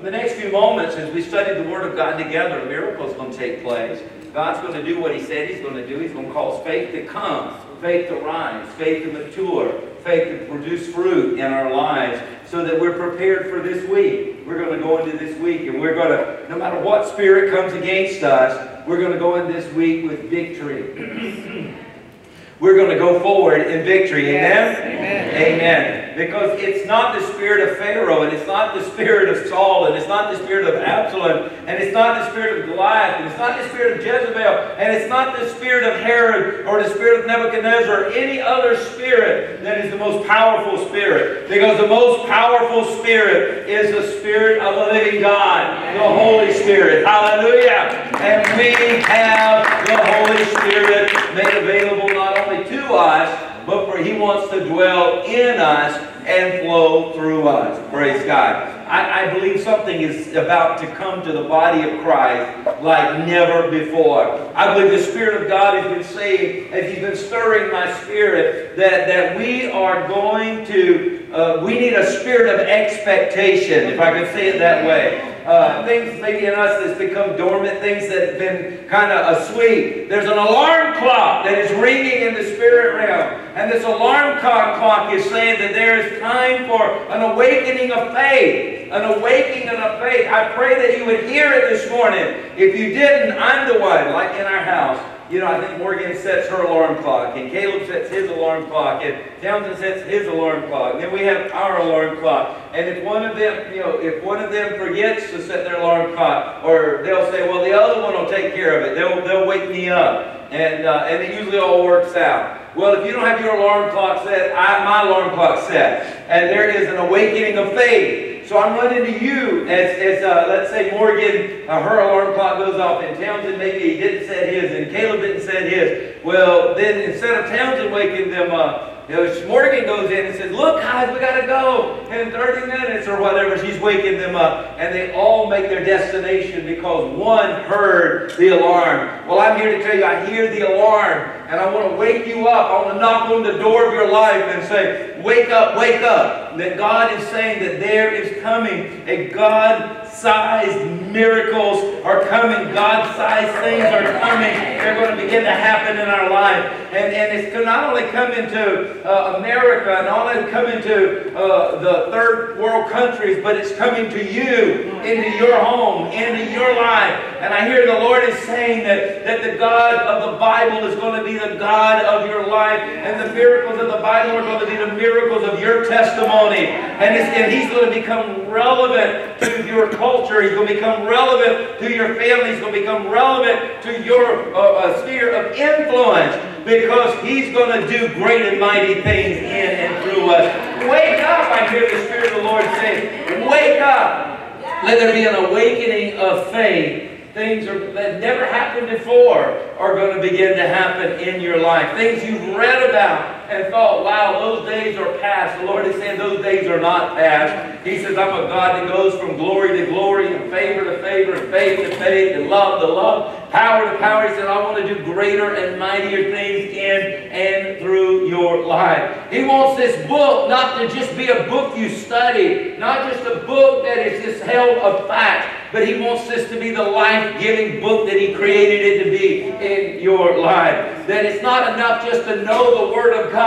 in the next few moments, as we study the Word of God together, miracles going to take place. God's going to do what He said He's going to do. He's going to cause faith to come, faith to rise, faith to mature, faith to produce fruit in our lives so that we're prepared for this week. We're going to go into this week and we're going to, no matter what spirit comes against us, we're going to go in this week with victory. we're going to go forward in victory. Amen? Yes. Amen. Amen. Because it's not the spirit of Pharaoh, and it's not the spirit of Saul, and it's not the spirit of Absalom, and it's not the spirit of Goliath, and it's not the spirit of Jezebel, and it's not the spirit of Herod or the spirit of Nebuchadnezzar or any other spirit that is the most powerful spirit. Because the most powerful spirit is the spirit of the living God, the Holy Spirit. Hallelujah. And we have the Holy Spirit made available not only to us, but for He wants to dwell in us and flow through us. Praise God. I, I, believe something is about to come to the body of Christ like never before. I believe the Spirit of God has been saying, as He's been stirring my spirit, that, that we are going to, uh, we need a spirit of expectation, if I could say it that way uh, things maybe in us that's become dormant, things that have been kind of asleep. There's an alarm clock that is ringing in the spirit realm. And this alarm clock clock is saying that there is time for an awakening of faith. An awakening of faith. I pray that you would hear it this morning. If you didn't, I'm the one, like in our house. You know, I think Morgan sets her alarm clock, and Caleb sets his alarm clock, and Townsend sets his alarm clock. And then we have our alarm clock. And if one of them, you know, if one of them forgets to set their alarm clock, or they'll say, well, the other one will take care of it. They'll, they'll wake me up. And, uh, and it usually all works out. Well, if you don't have your alarm clock set, I, have my alarm clock set. And there is an awakening of faith so I'm running to you as, as uh, let's say Morgan, uh, her alarm clock goes off, and Townsend maybe he didn't set his, and Caleb didn't set his. Well, then instead of Townsend waking them up, you know, Morgan goes in and says, Look, guys, we got to go in 30 minutes or whatever. She's waking them up. And they all make their destination because one heard the alarm. Well, I'm here to tell you, I hear the alarm. And I want to wake you up. I want to knock on the door of your life and say, Wake up, wake up. That God is saying that there is coming a God sized miracles are coming. God sized things are coming. They're going to begin to happen in our life. And, and it's going to not only come into uh, America and not only come into uh, the third world countries, but it's coming to you, into your home, into your life. And I hear the Lord is saying that, that the God of the Bible is going to be the God of your life. And the miracles of the Bible are going to be the miracles of your testimony. And, and He's going to become relevant to your culture culture. He's going to become relevant to your family. He's going to become relevant to your uh, uh, sphere of influence because He's going to do great and mighty things in and through us. Wake up, I hear the Spirit of the Lord say. Wake up. Let there be an awakening of faith things are, that never happened before are going to begin to happen in your life. Things you've read about and thought, wow, those days are past. The Lord is saying those days are not past. He says, I'm a God that goes from glory to glory and favor to favor and faith to faith and love to love, power to power. He said, I want to do greater and mightier things in and through your life. He wants this book not to just be a book you study, not just a book that is just held of fact, but He wants this to be the life-giving book that He created it to be in your life. That it's not enough just to know the Word of God,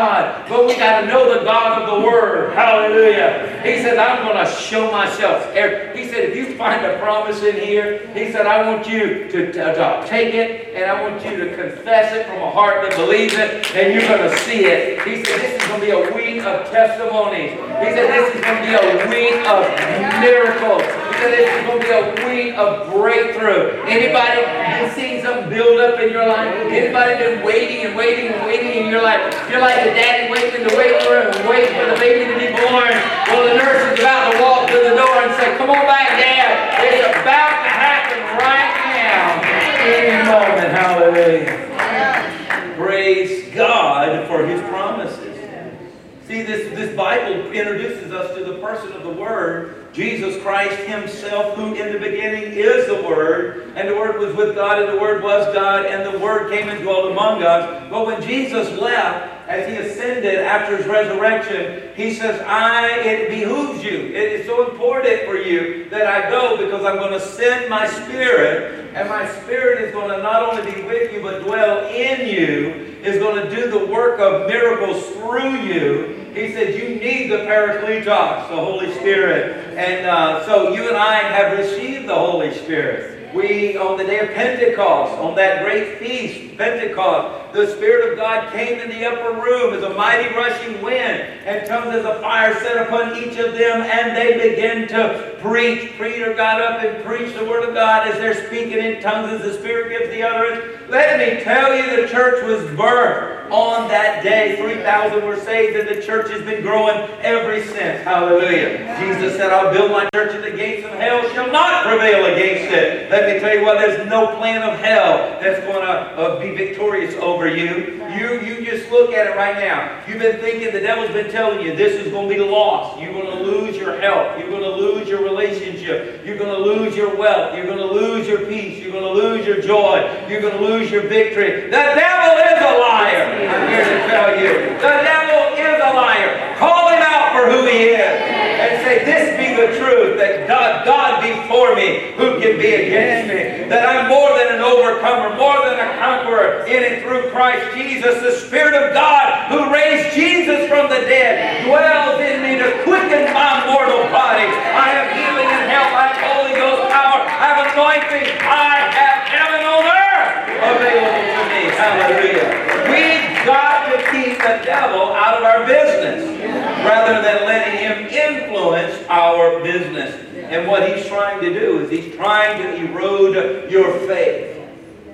but we got to know the God of the Word. Hallelujah. He said, I'm going to show myself. He said, if you find a promise in here, He said, I want you to, to, to take it and I want you to confess it from a heart that believes it, and you're going to see it. He said, this is going to be a week of testimonies. He said, this is going to be a week of miracles. Said, this is going to be a week of breakthrough. Anybody been seeing something build up in your life? Anybody been waiting and waiting and waiting in your life? You're like the daddy waiting waiting room, waiting for the baby to be born. Well, the nurse is about to walk to the door and say, come on back, Dad. It's about to happen right now. Any moment. Hallelujah. Praise God for his promises. See, this, this Bible introduces us to the person of the Word, Jesus Christ Himself, who in the beginning is the Word, and the Word was with God, and the Word was God, and the Word came and dwelt among us. But when Jesus left, as he ascended after his resurrection, he says, I, it behooves you. It is so important for you that I go because I'm going to send my spirit, and my spirit is going to not only be with you, but dwell in you, is going to do the work of miracles through you. He said, You need the Parakletos, the Holy Spirit. And uh, so you and I have received the Holy Spirit. We, on the day of Pentecost, on that great feast, Pentecost, the Spirit of God came in the upper room as a mighty rushing wind, and tongues as a fire set upon each of them, and they began to preach. Peter got up and preached the Word of God as they're speaking in tongues as the Spirit gives the utterance. Let me tell you, the church was birthed on that day. 3,000 were saved, and the church has been growing ever since. Hallelujah. Jesus said, I'll build my church, and the gates of hell shall not prevail against it. Let me tell you what, there's no plan of hell that's going to uh, be victorious over you. You, you just look at it right now. You've been thinking, the devil's been telling you, this is going to be lost. You're going to lose your health. You're going to lose your relationship. You're going to lose your wealth. You're going to lose your peace. You're going to lose your joy. You're going to lose your victory. The devil is a liar. I'm here to tell you. The devil is a liar. Call him out for who he is. Say, this be the truth, that God, God be for me. Who can be against me? That I'm more than an overcomer, more than a conqueror in and through Christ Jesus. The Spirit of God who raised Jesus from the dead dwells in me to quicken my mortal body. I have healing and health. I have Holy Ghost power. I have anointing. I have heaven on earth available to me. Hallelujah. We've got to keep the devil out of our business rather than letting him influence our business. And what he's trying to do is he's trying to erode your faith.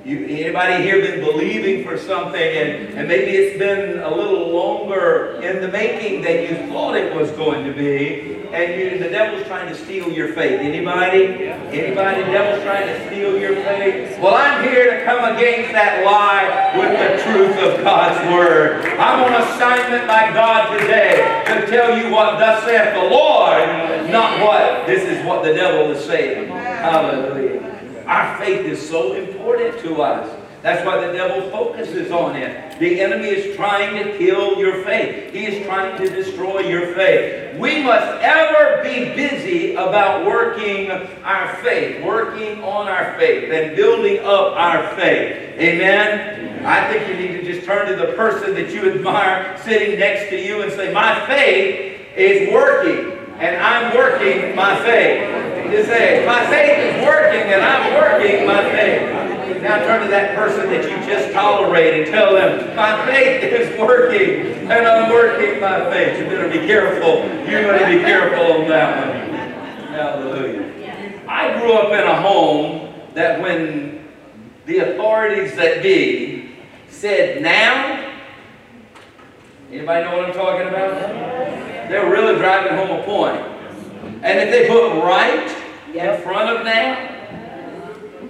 You, anybody here been believing for something and, and maybe it's been a little longer in the making than you thought it was going to be and you, the devil's trying to steal your faith. Anybody? Anybody? The devil's trying to steal your faith? Well, I'm here to come against that lie with the truth of God's word. I'm on assignment by God today to tell you what thus saith the Lord, not what this is what the devil is saying. Hallelujah. Our faith is so important to us. That's why the devil focuses on it. The enemy is trying to kill your faith. He is trying to destroy your faith. We must ever be busy about working our faith, working on our faith, and building up our faith. Amen? I think you need to just turn to the person that you admire sitting next to you and say, My faith is working, and I'm working my faith. Just say, My faith is working, and I'm working my faith. Now turn to that person that you just tolerated. Tell them, my faith is working, and I'm working my faith. You better be careful. You better be careful on that one. Hallelujah. I grew up in a home that when the authorities that be said now, anybody know what I'm talking about? They're really driving home a point. And if they put right in front of now,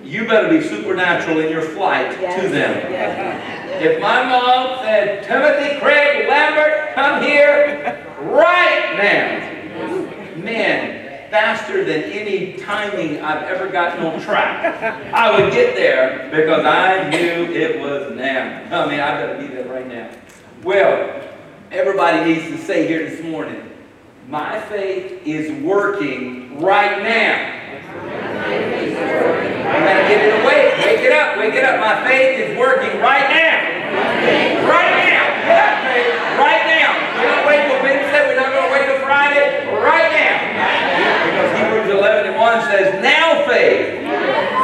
you better be supernatural in your flight yes. to them. Yes. If my mom said, Timothy Craig Lambert, come here right now, man, faster than any timing I've ever gotten on track, I would get there because I knew it was now. I mean, I better be there right now. Well, everybody needs to say here this morning, my faith is working right now. You gotta get it awake. Wake it up. Wake it up. My faith is working right now. Right now. Right now. We're not waiting till Wednesday. We're not going to wait till Friday. Right now. Because Hebrews 11 and 1 says, now faith.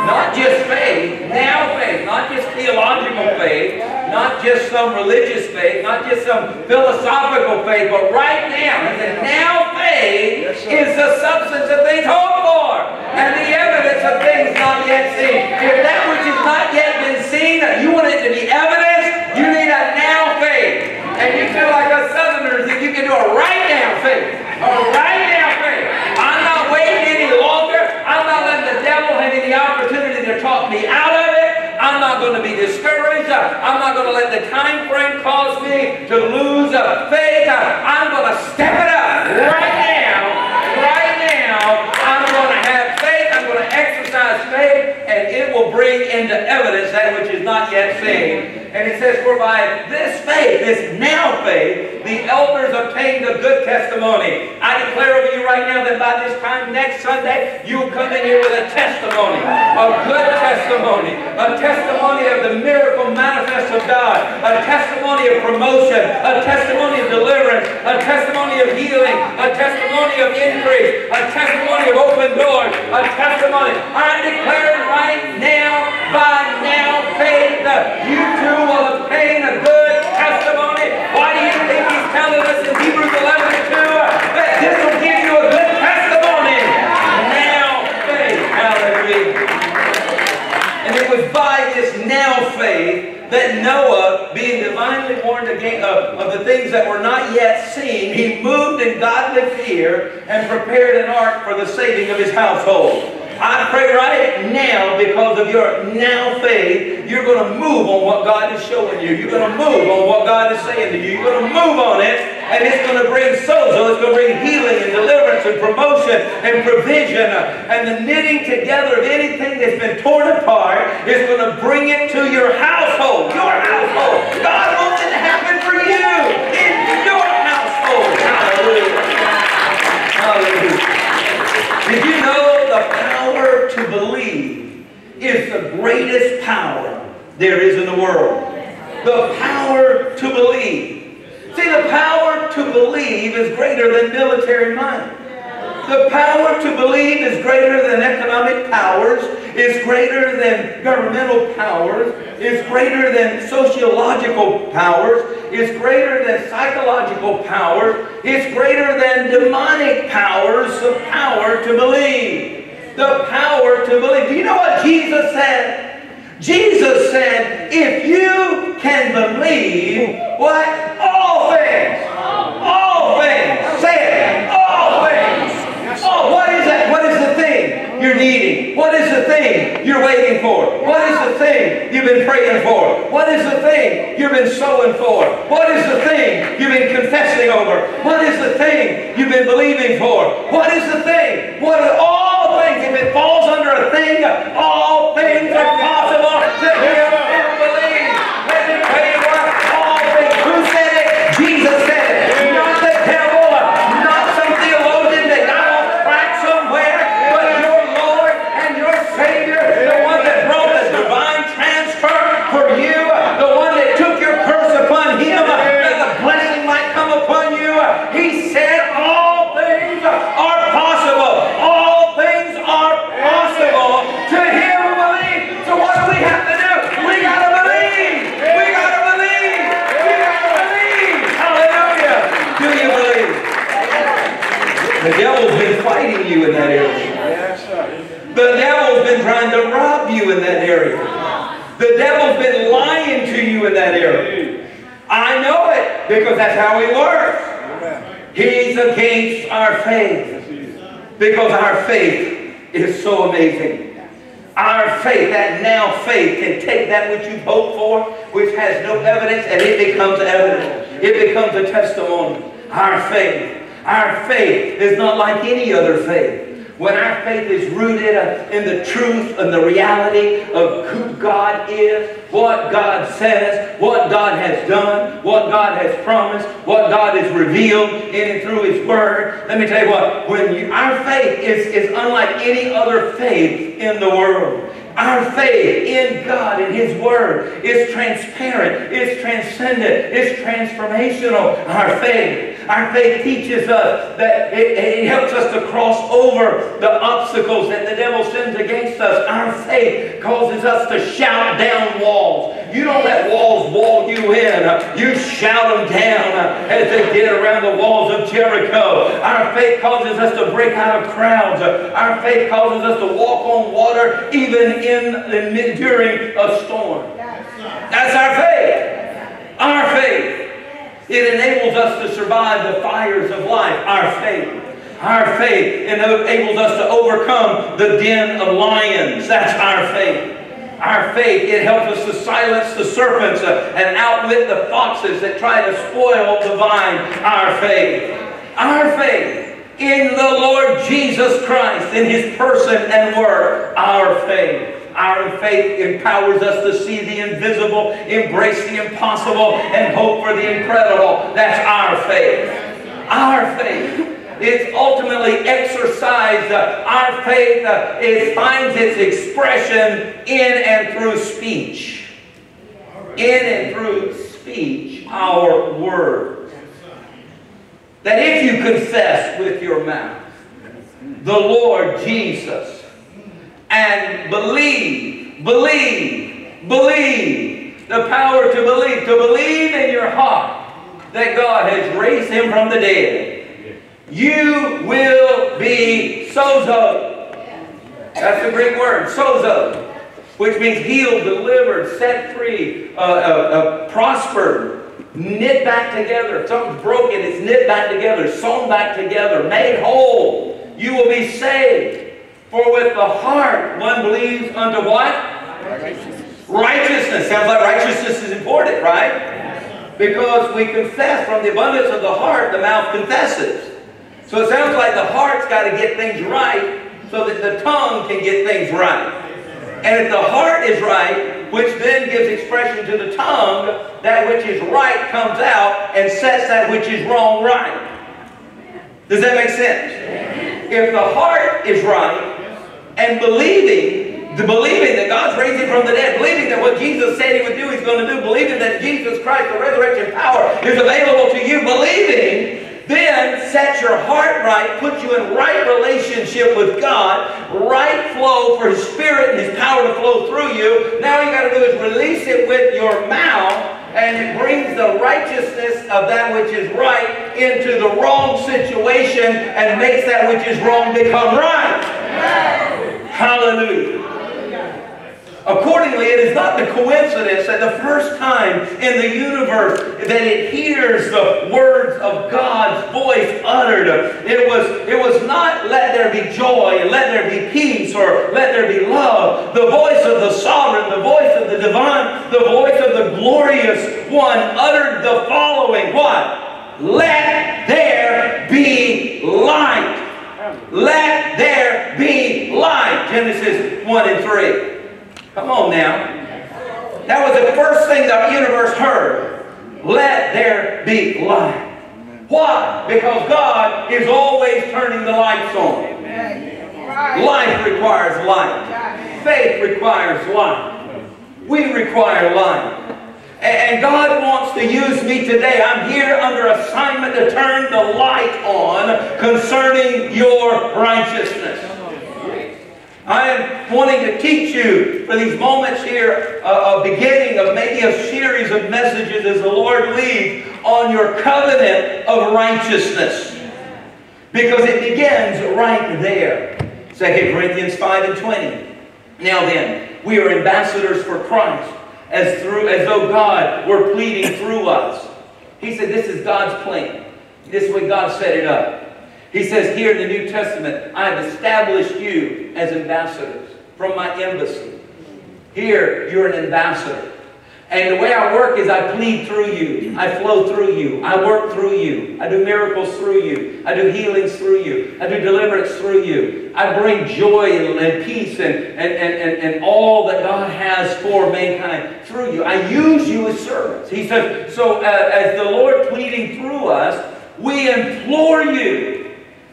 Not just faith. Now faith. Not just theological faith. Not just some religious faith. Not just some philosophical faith. But right now. He said, now faith is the substance of things hoped for. And the evidence of things not yet seen. If that which has not yet been seen, you want it to be evidence, you need a now faith. And you feel like us Southerners that you can do a right now faith. A right now faith. I'm not waiting any longer. I'm not letting the devil have any opportunity to talk me out of it. I'm not going to be discouraged. I'm not going to let the time frame cause me to lose faith. I'm going to step it up right now. Right now, I'm going to have faith. I'm going to exercise faith, and it will bring into evidence that which is not yet seen. And it says, For by this faith, this now faith, the elders obtained a good testimony. I declare over you right now that by this time next Sunday, you'll come in here with a testimony, a good testimony, a testimony of the miracle manifest of God, a testimony of promotion, a testimony of deliverance, a testimony of healing, a testimony of increase, a testimony of open doors, a testimony. I declare right now, by now faith, that you too will obtain a good testimony. Why do you think he's telling us in Hebrews 11 2 that this will give you a good testimony? Now faith. Hallelujah. And it was by this now faith that Noah, being divinely warned again of, of the things that were not yet seen, he moved in godly fear and prepared an ark for the saving of his household. I pray right now because of your now faith, you're going to move on what God is showing you. You're going to move on what God is saying to you. You're going to move on it, and it's going to bring sozo. It's going to bring healing and deliverance and promotion and provision. And the knitting together of anything that's been torn apart is going to bring it to your household. Your household. God wants it to happen for you in your household. Hallelujah. Hallelujah. Did you know the to believe is the greatest power there is in the world? The power to believe. See, the power to believe is greater than military might. The power to believe is greater than economic powers, is greater than governmental powers, is greater than sociological powers, is greater than psychological powers, is greater than demonic powers, the power to believe. The power to believe. Do you know what Jesus said? Jesus said, if you can believe, what? All things. All things. Say it. All things. Oh, what is that? What is the thing you're What is the thing you're waiting for? What is the thing you've been praying for? What is the thing you've been sowing for? What is the thing you've been confessing over? What is the thing you've been believing for? What is the thing? What are all things? If it falls under a thing, all things are possible to him who believes. Let me tell you what, all things. Who said it? Jesus said it. Not the devil, not some theologian that got off track somewhere, but your Lord and your Savior, the one that brought the divine transfer for you, the one that took your curse upon him, that the blessing might come upon you. He said all things are possible. All things are possible to him who believes. So what do we have to do? We gotta believe. We gotta believe. We gotta believe. Hallelujah. Do you believe? The devil's been fighting you in that area. The devil's been trying to rob you in that area. The devil's been lying to you in that area. I know it because that's how he works. He's against our faith because our faith is so amazing. Our faith, that now faith, can take that which you've hoped for, which has no evidence, and it becomes evidence. It becomes a testimony. Our faith. Our faith is not like any other faith. When our faith is rooted in the truth and the reality of who God is, what God says, what God has done, what God has promised, what God has revealed in and through His Word. Let me tell you what, when you, our faith is, is unlike any other faith in the world. Our faith in God and His Word is transparent, it's transcendent, it's transformational. Our faith. Our faith teaches us that it, it helps us to cross over the obstacles that the devil sends against us. Our faith causes us to shout down walls. You don't let walls wall you in. You shout them down as they did around the walls of Jericho. Our faith causes us to break out of crowds. Our faith causes us to walk on water even in the, during a storm. That's our faith. Our faith. It enables us to survive the fires of life. Our faith. Our faith enables us to overcome the den of lions. That's our faith. Our faith, it helps us to silence the serpents uh, and outwit the foxes that try to spoil the vine. Our faith. Our faith in the Lord Jesus Christ, in His person and work. Our faith. Our faith empowers us to see the invisible, embrace the impossible, and hope for the incredible. That's our faith. Our faith. It's ultimately exercised. Our faith uh, it finds its expression in and through speech. In and through speech, our words. That if you confess with your mouth the Lord Jesus and believe, believe, believe, the power to believe, to believe in your heart that God has raised him from the dead, you will be sozo. That's the Greek word, sozo, which means healed, delivered, set free, uh, uh, uh, prospered, knit back together. If something's broken, it's knit back together, sewn back together, made whole. You will be saved. For with the heart one believes unto what? Righteousness. Righteousness. Sounds like righteousness is important, right? Because we confess from the abundance of the heart, the mouth confesses. So it sounds like the heart's got to get things right so that the tongue can get things right. And if the heart is right, which then gives expression to the tongue, that which is right comes out and sets that which is wrong right. Does that make sense? If the heart is right, and believing, the believing that God's raising from the dead, believing that what Jesus said he would do, he's going to do, believing that Jesus Christ, the resurrection power, is available to you, believing, then set your heart right, put you in right relationship with God, right flow for His Spirit and His power to flow through you. Now you got to do is release it with your mouth, and it brings the righteousness of that which is right into the wrong situation and makes that which is wrong become right. Hallelujah. Accordingly, it is not the coincidence that the first time in the universe that it hears the words of God's voice uttered, it was, it was not let there be joy let there be peace or let there be love. The voice of the sovereign, the voice of the divine, the voice of the glorious one uttered the following what? Let there be light. Let there be light. Genesis 1 and 3. Come on now. That was the first thing the universe heard. Let there be light. Why? Because God is always turning the lights on. Life requires light. Faith requires light. We require light. And God wants to use me today. I'm here under assignment to turn the light on concerning your righteousness. I am wanting to teach you for these moments here a, a beginning of maybe a series of messages as the Lord leads on your covenant of righteousness. Because it begins right there. 2 Corinthians 5 and 20. Now then, we are ambassadors for Christ as, through, as though God were pleading through us. He said, This is God's plan. This is way God set it up. He says here in the New Testament, I have established you as ambassadors from my embassy. Here, you're an ambassador. And the way I work is I plead through you. I flow through you. I work through you. I do miracles through you. I do healings through you. I do deliverance through you. I bring joy and, and peace and, and, and, and, all that God has for mankind through you. I use you as servants. He says, so uh, as the Lord pleading through us, we implore you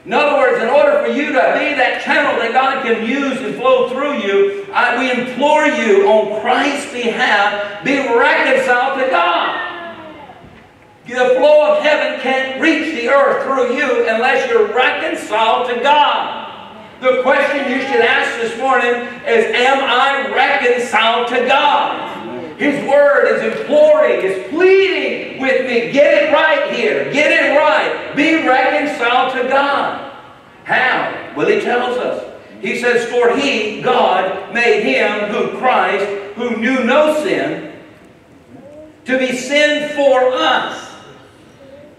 in other words, in order for you to be that channel that God can use and flow through you, I, we implore you on Christ's behalf, be reconciled to God. The flow of heaven can't reach the earth through you unless you're reconciled to God. The question you should ask this morning is, am I reconciled to God? His word is imploring, is pleading with me. Get it right here. Get it right. Be reconciled to God. How? Well, he tells us. He says, For he, God, made him who Christ, who knew no sin, to be sin for us.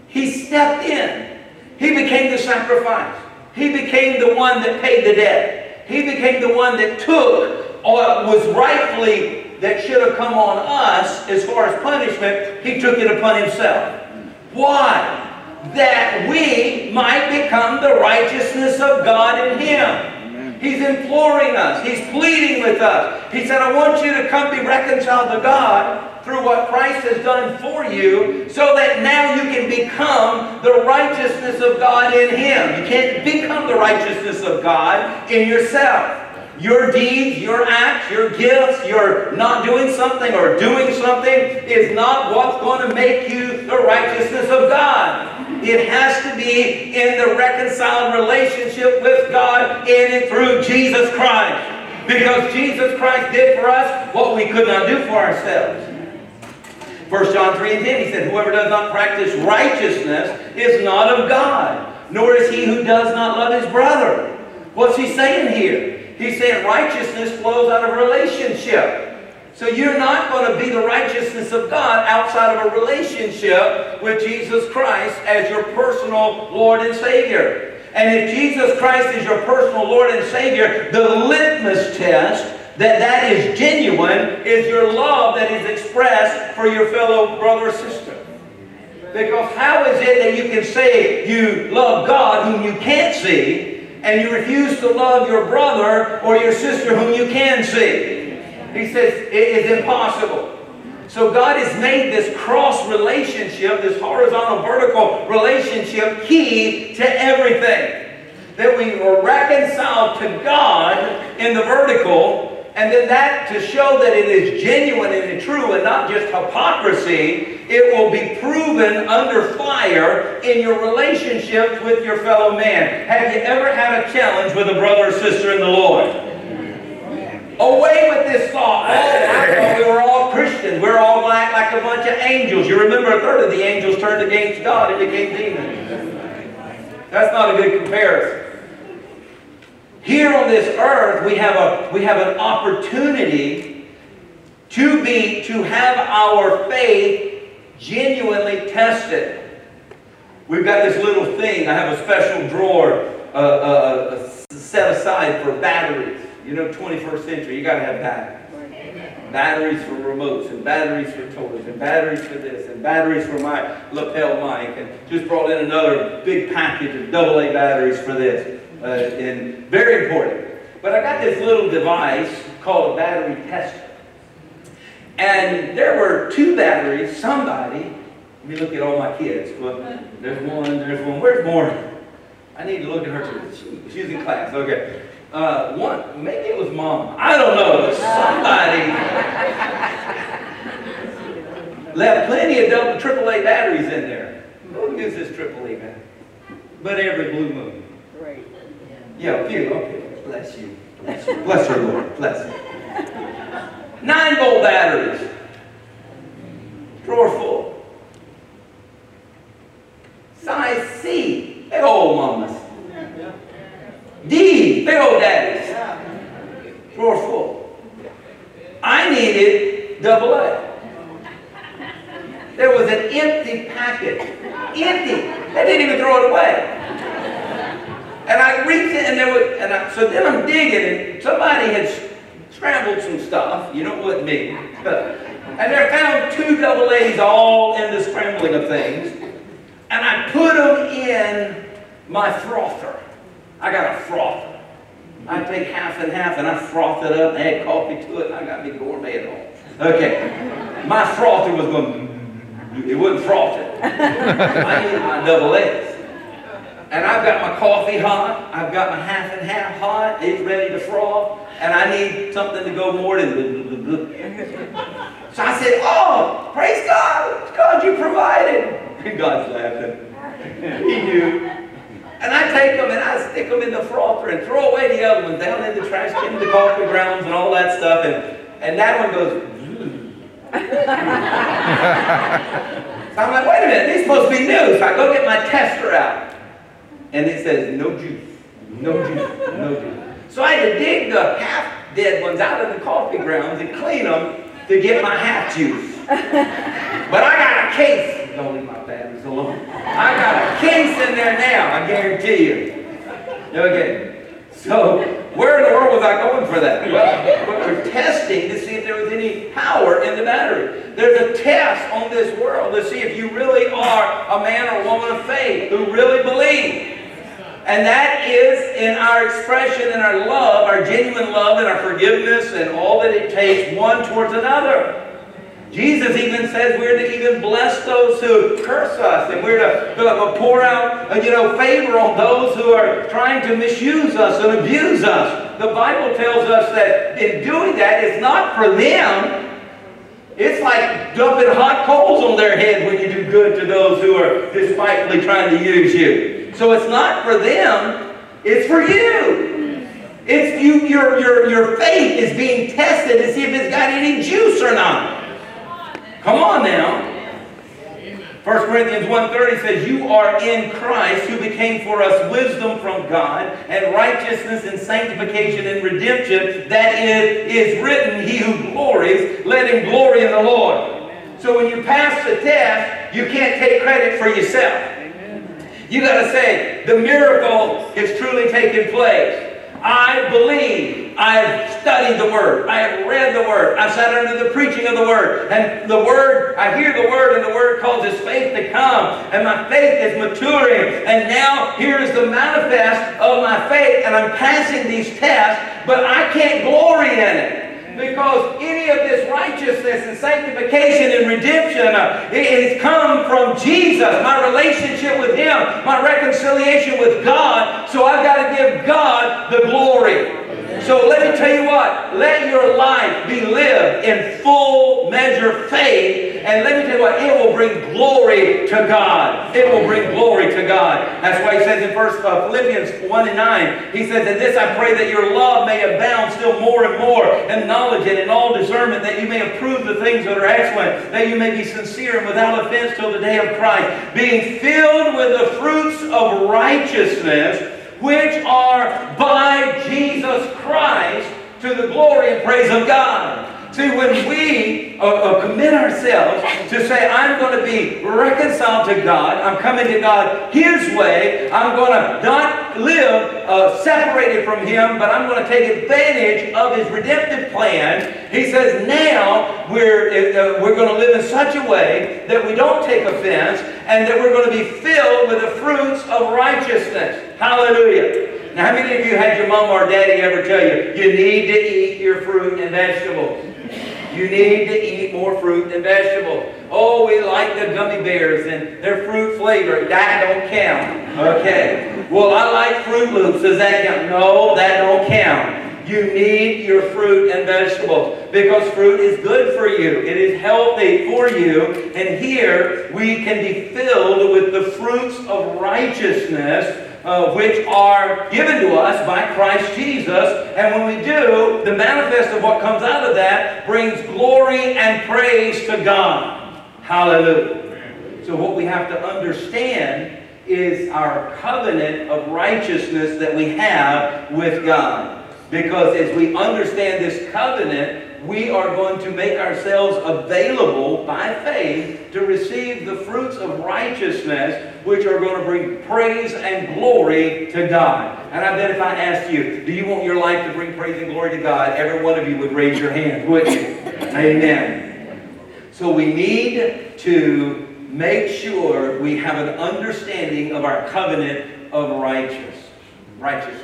He stepped in. He became the sacrifice. He became the one that paid the debt. He became the one that took what was rightfully that should have come on us as far as punishment, he took it upon himself. Why? That we might become the righteousness of God in him. He's imploring us. He's pleading with us. He said, I want you to come be reconciled to God through what Christ has done for you so that now you can become the righteousness of God in Him. You can't become the righteousness of God in yourself. Your deeds, your acts, your gifts, your not doing something or doing something is not what's going to make you the righteousness of God. It has to be in the reconciled relationship with God in and through Jesus Christ. Because Jesus Christ did for us what we could not do for ourselves. 1 John 3 and 10, he said, Whoever does not practice righteousness is not of God, nor is he who does not love his brother. What's he saying here? He's saying righteousness flows out of relationship. So you're not going to be the righteousness of God outside of a relationship with Jesus Christ as your personal Lord and Savior. And if Jesus Christ is your personal Lord and Savior, the litmus test that that is genuine is your love that is expressed for your fellow brother or sister. Because how is it that you can say you love God whom you can't see and you refuse to love your brother or your sister whom you can see. He says it is impossible. So God has made this cross relationship, this horizontal vertical relationship, key to everything. That we are reconciled to God in the vertical and then that, to show that it is genuine and true and not just hypocrisy, it will be proven under fire in your relationships with your fellow man. Have you ever had a challenge with a brother or sister in the Lord? Away with this thought. Oh, I thought we were all Christians. We're all like, like a bunch of angels. You remember a third of the angels turned against God and became demons. That's not a good comparison. Here on this earth, we have, a, we have an opportunity to be, to have our faith genuinely tested. We've got this little thing. I have a special drawer uh, uh, uh set aside for batteries. You know, 21st century, you got to have batteries. Batteries for remotes, and batteries for toys, and batteries for this, and batteries for my lapel mic, and just brought in another big package of AA batteries for this uh, and very important. But I got this little device called a battery tester. And there were two batteries, somebody, let me look at all my kids. Well, there's one, there's one. Where's Morgan? I need to look at her. She's in class. Okay. Uh, one, maybe it was mom. I don't know. Somebody left plenty of double AAA batteries in there. Who uses AAA? But every blue moon. Yeah, few. Okay. Bless you. Bless you. Bless her, Lord. Bless her. Nine volt batteries. Drawer full. Size C. Big old mamas. D. Big old daddies. Drawer full. I needed double A. There was an empty packet. Empty. They didn't even throw it away. And I reached in, and there was, and I, so then I'm digging, and somebody had scrambled some stuff. You know what me. and they found two double A's all in the scrambling of things. And I put them in my frother. I got a frother. I take half and half and I froth it up and add coffee to it and I got me gourmet at all. Okay. My frother was going, it wouldn't froth it. I needed my double A's. And I've got my coffee hot. I've got my half and half hot. It's ready to froth. And I need something to go more than. So I said, Oh, praise God. God, you provided. God's laughing. he knew. And I take them and I stick them in the frother and throw away the other ones down in the trash can, the coffee grounds, and all that stuff. And, and that one goes. so I'm like, wait a minute, these supposed to be new. So I go get my tester out and it says no juice, no juice, no juice. So I had to dig the half dead ones out of the coffee grounds and clean them to get my half juice. But I got a case. Don't leave my batteries alone. I got a case in there now, I guarantee you. Okay. So, where in the world was I going for that? Well, but we're testing to see if there was any power in the battery. There's a test on this world to see if you really are a man or woman of faith who really believe. And that is in our expression and our love, our genuine love and our forgiveness and all that it takes one towards another. Jesus even says we're to even bless those who curse us, and we're to, to pour out, uh, you know, favor on those who are trying to misuse us and abuse us. The Bible tells us that in doing that, it's not for them. It's like dumping hot coals on their head when you do good to those who are despitefully trying to use you. So it's not for them, it's for you. It's you, your, your, your faith is being tested to see if it's got any juice or not. Come on now. 1 Corinthians 1.30 says, You are in Christ, who became for us wisdom from God, and righteousness and sanctification and redemption, that is, is written, He who glories, let him glory in the Lord. So when you pass the test, you can't take credit for yourself. You got to say, the miracle is truly taking place. I believe. I have studied the Word. I have read the Word. I've sat under the preaching of the Word. And the Word, I hear the Word, and the Word causes faith to come. And my faith is maturing. And now here is the manifest of my faith, and I'm passing these tests, but I can't glory in it. Because any of this righteousness and sanctification and redemption, uh, it has come from Jesus, my relationship with Him, my reconciliation with God. So I've got to give God the glory. So let me tell you what, let your life be lived in full measure faith, and let me tell you what, it will bring glory to God. It will bring glory to God. That's why he says in First uh, Philippians 1 and 9, he says, And this I pray that your love may abound still more and more in knowledge and in all discernment, that you may approve the things that are excellent, that you may be sincere and without offense till the day of Christ, being filled with the fruits of righteousness which are by Jesus Christ to the glory and praise of God. See, when we uh, uh, commit ourselves to say, I'm going to be reconciled to God, I'm coming to God His way, I'm going to not live uh, separated from Him, but I'm going to take advantage of His redemptive plan. He says, now we're, uh, we're going to live in such a way that we don't take offense and that we're going to be filled with the fruits of righteousness. Hallelujah. Now, how many of you had your mom or daddy ever tell you, you need to eat your fruit and vegetables? You need to eat more fruit and vegetables. Oh, we like the gummy bears and their fruit flavor. That don't count. Okay. Well, I like Froot Loops. Does that count? No, that don't count. You need your fruit and vegetables because fruit is good for you. It is healthy for you. And here we can be filled with the fruits of righteousness uh, which are given to us by Christ Jesus. And when we do, the manifest of what comes out of that brings glory and praise to God. Hallelujah. So, what we have to understand is our covenant of righteousness that we have with God. Because as we understand this covenant, we are going to make ourselves available by faith to receive the fruits of righteousness, which are going to bring praise and glory to God. And I bet if I asked you, do you want your life to bring praise and glory to God, every one of you would raise your hand, wouldn't you? Amen. So we need to make sure we have an understanding of our covenant of righteousness. righteousness.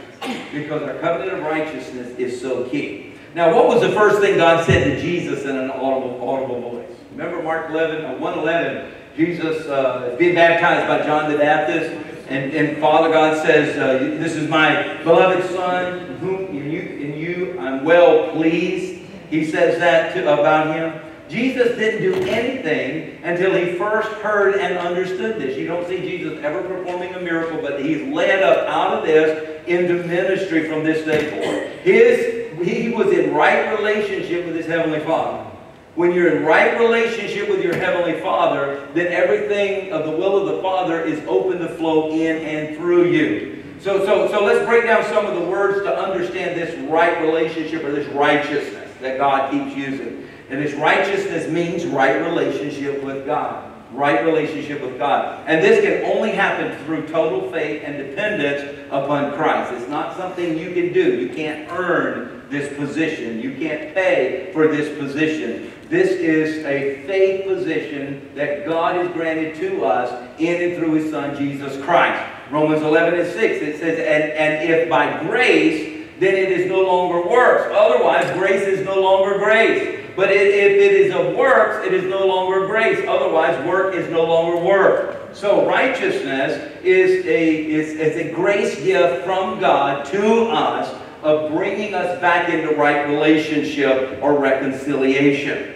Because our covenant of righteousness is so key. Now, what was the first thing God said to Jesus in an audible, audible voice? Remember Mark 11, uh, 111, Jesus uh, is being baptized by John the Baptist, and, and Father God says, uh, This is my beloved Son, in whom in you, in you I'm well pleased. He says that to, about him. Jesus didn't do anything until he first heard and understood this. You don't see Jesus ever performing a miracle, but he's led up out of this into ministry from this day forward. His he was in right relationship with his Heavenly Father. When you're in right relationship with your Heavenly Father, then everything of the will of the Father is open to flow in and through you. So, so, so let's break down some of the words to understand this right relationship or this righteousness that God keeps using. And this righteousness means right relationship with God right relationship with God. And this can only happen through total faith and dependence upon Christ. It's not something you can do. You can't earn this position. You can't pay for this position. This is a faith position that God has granted to us in and through His Son, Jesus Christ. Romans 11 and 6, it says, and, and if by grace, then it is no longer works. Otherwise, grace is no longer grace. But if it is of works, it is no longer grace. Otherwise, work is no longer work. So righteousness is a, is, is a grace gift from God to us of bringing us back into right relationship or reconciliation.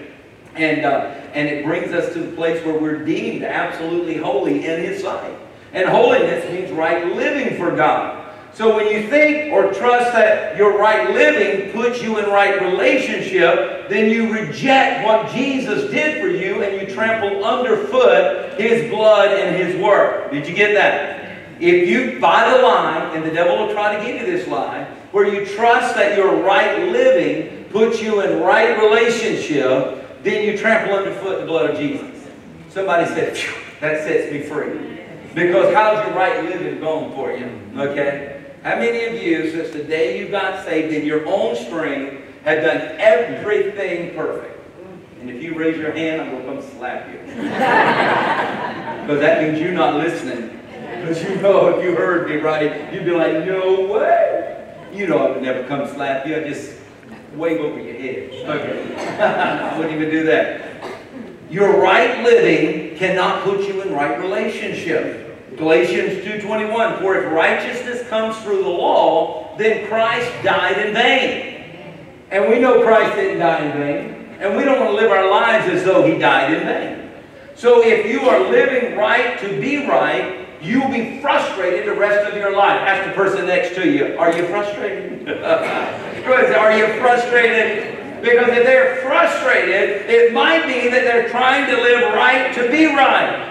And, uh, and it brings us to the place where we're deemed absolutely holy in His sight. And holiness means right living for God. So when you think or trust that your right living puts you in right relationship, then you reject what Jesus did for you and you trample underfoot His blood and His work. Did you get that? If you buy the lie, and the devil will try to give you this lie, where you trust that your right living puts you in right relationship, then you trample underfoot the blood of Jesus. Somebody said, that sets me free. Because how's your right living going for you? Okay? How many of you, since the day you got saved in your own strength, have done everything perfect? And if you raise your hand, I'm going to come slap you. Because that means you're not listening. Because you know if you heard me right, you'd be like, no way. You I would never come slap you. I just wave over your head. Okay. I wouldn't even do that. Your right living cannot put you in right relationship. Galatians 2.21, For if righteousness comes through the law, then Christ died in vain. And we know Christ didn't die in vain. And we don't want to live our lives as though he died in vain. So if you are living right to be right, you'll be frustrated the rest of your life. Ask the person next to you, are you frustrated? Are you frustrated? Because if they're frustrated, it might be that they're trying to live right to be right.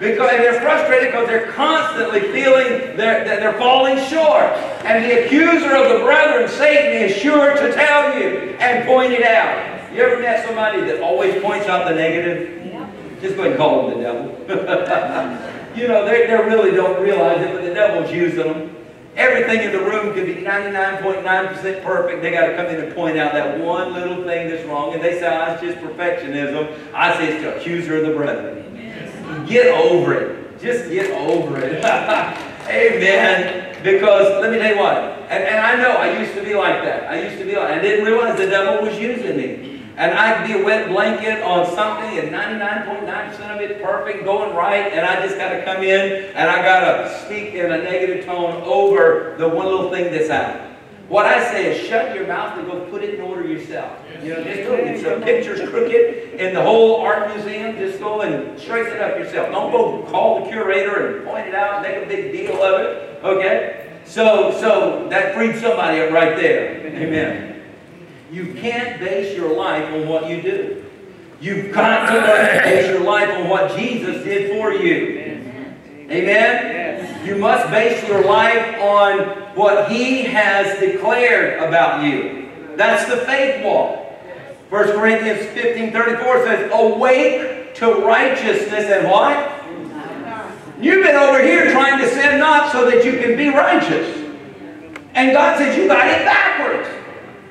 Because they're frustrated because they're constantly feeling they're, that they're falling short. And the accuser of the brethren, Satan, is sure to tell you and point it out. You ever met somebody that always points out the negative? Yeah. Just go ahead and call them the devil. you know, they, they really don't realize it, but the devil's using them. Everything in the room could be 99.9% perfect. They got to come in and point out that one little thing that's wrong. And they say, oh, it's just perfectionism. I say it's the accuser of the brethren. Get over it. Just get over it. Amen. Because let me tell you what, and, and I know I used to be like that. I used to be like I didn't realize the devil was using me. And I'd be a wet blanket on something and 99.9% of it perfect, going right, and I just got to come in and I got to speak in a negative tone over the one little thing that's out. What I say is shut your mouth and go put it in order yourself. You know, just go, it's a picture's crooked in the whole art museum, just go and straighten it up yourself. Don't go call the curator and point it out and make a big deal of it. Okay? So, so that freed somebody up right there. Amen. You can't base your life on what you do. You've got to base your life on what Jesus did for you. Amen? You must base your life on what he has declared about you. That's the faith walk. 1 Corinthians 15 34 says, Awake to righteousness and what? You've been over here trying to sin not so that you can be righteous. And God says you got it backwards.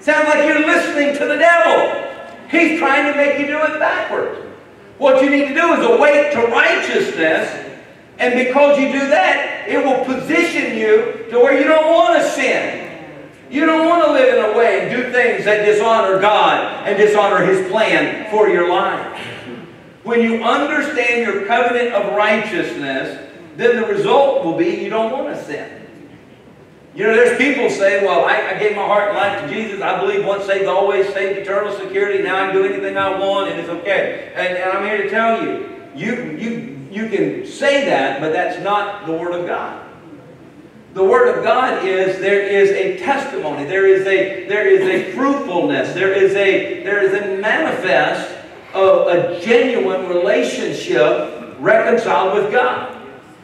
Sounds like you're listening to the devil. He's trying to make you do it backwards. What you need to do is awake to righteousness and because you do that, it will position you to where you don't want to sin. You don't want to live in a way and do things that dishonor God and dishonor His plan for your life. When you understand your covenant of righteousness, then the result will be you don't want to sin. You know, there's people say, well, I, I, gave my heart and life to Jesus. I believe once saved, always saved, eternal security. Now I can do anything I want and it's okay. And, and I'm here to tell you, you, you you can say that, but that's not the Word of God. The Word of God is there is a testimony, there is a there is a fruitfulness, there is a there is a manifest of a genuine relationship reconciled with God.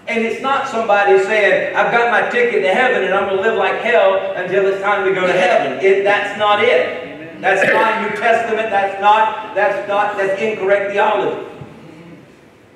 And it's not somebody saying, I've got my ticket to heaven and I'm going to live like hell until it's time to go to heaven. It, that's not it. That's not New Testament. That's not, that's not, that's incorrect theology.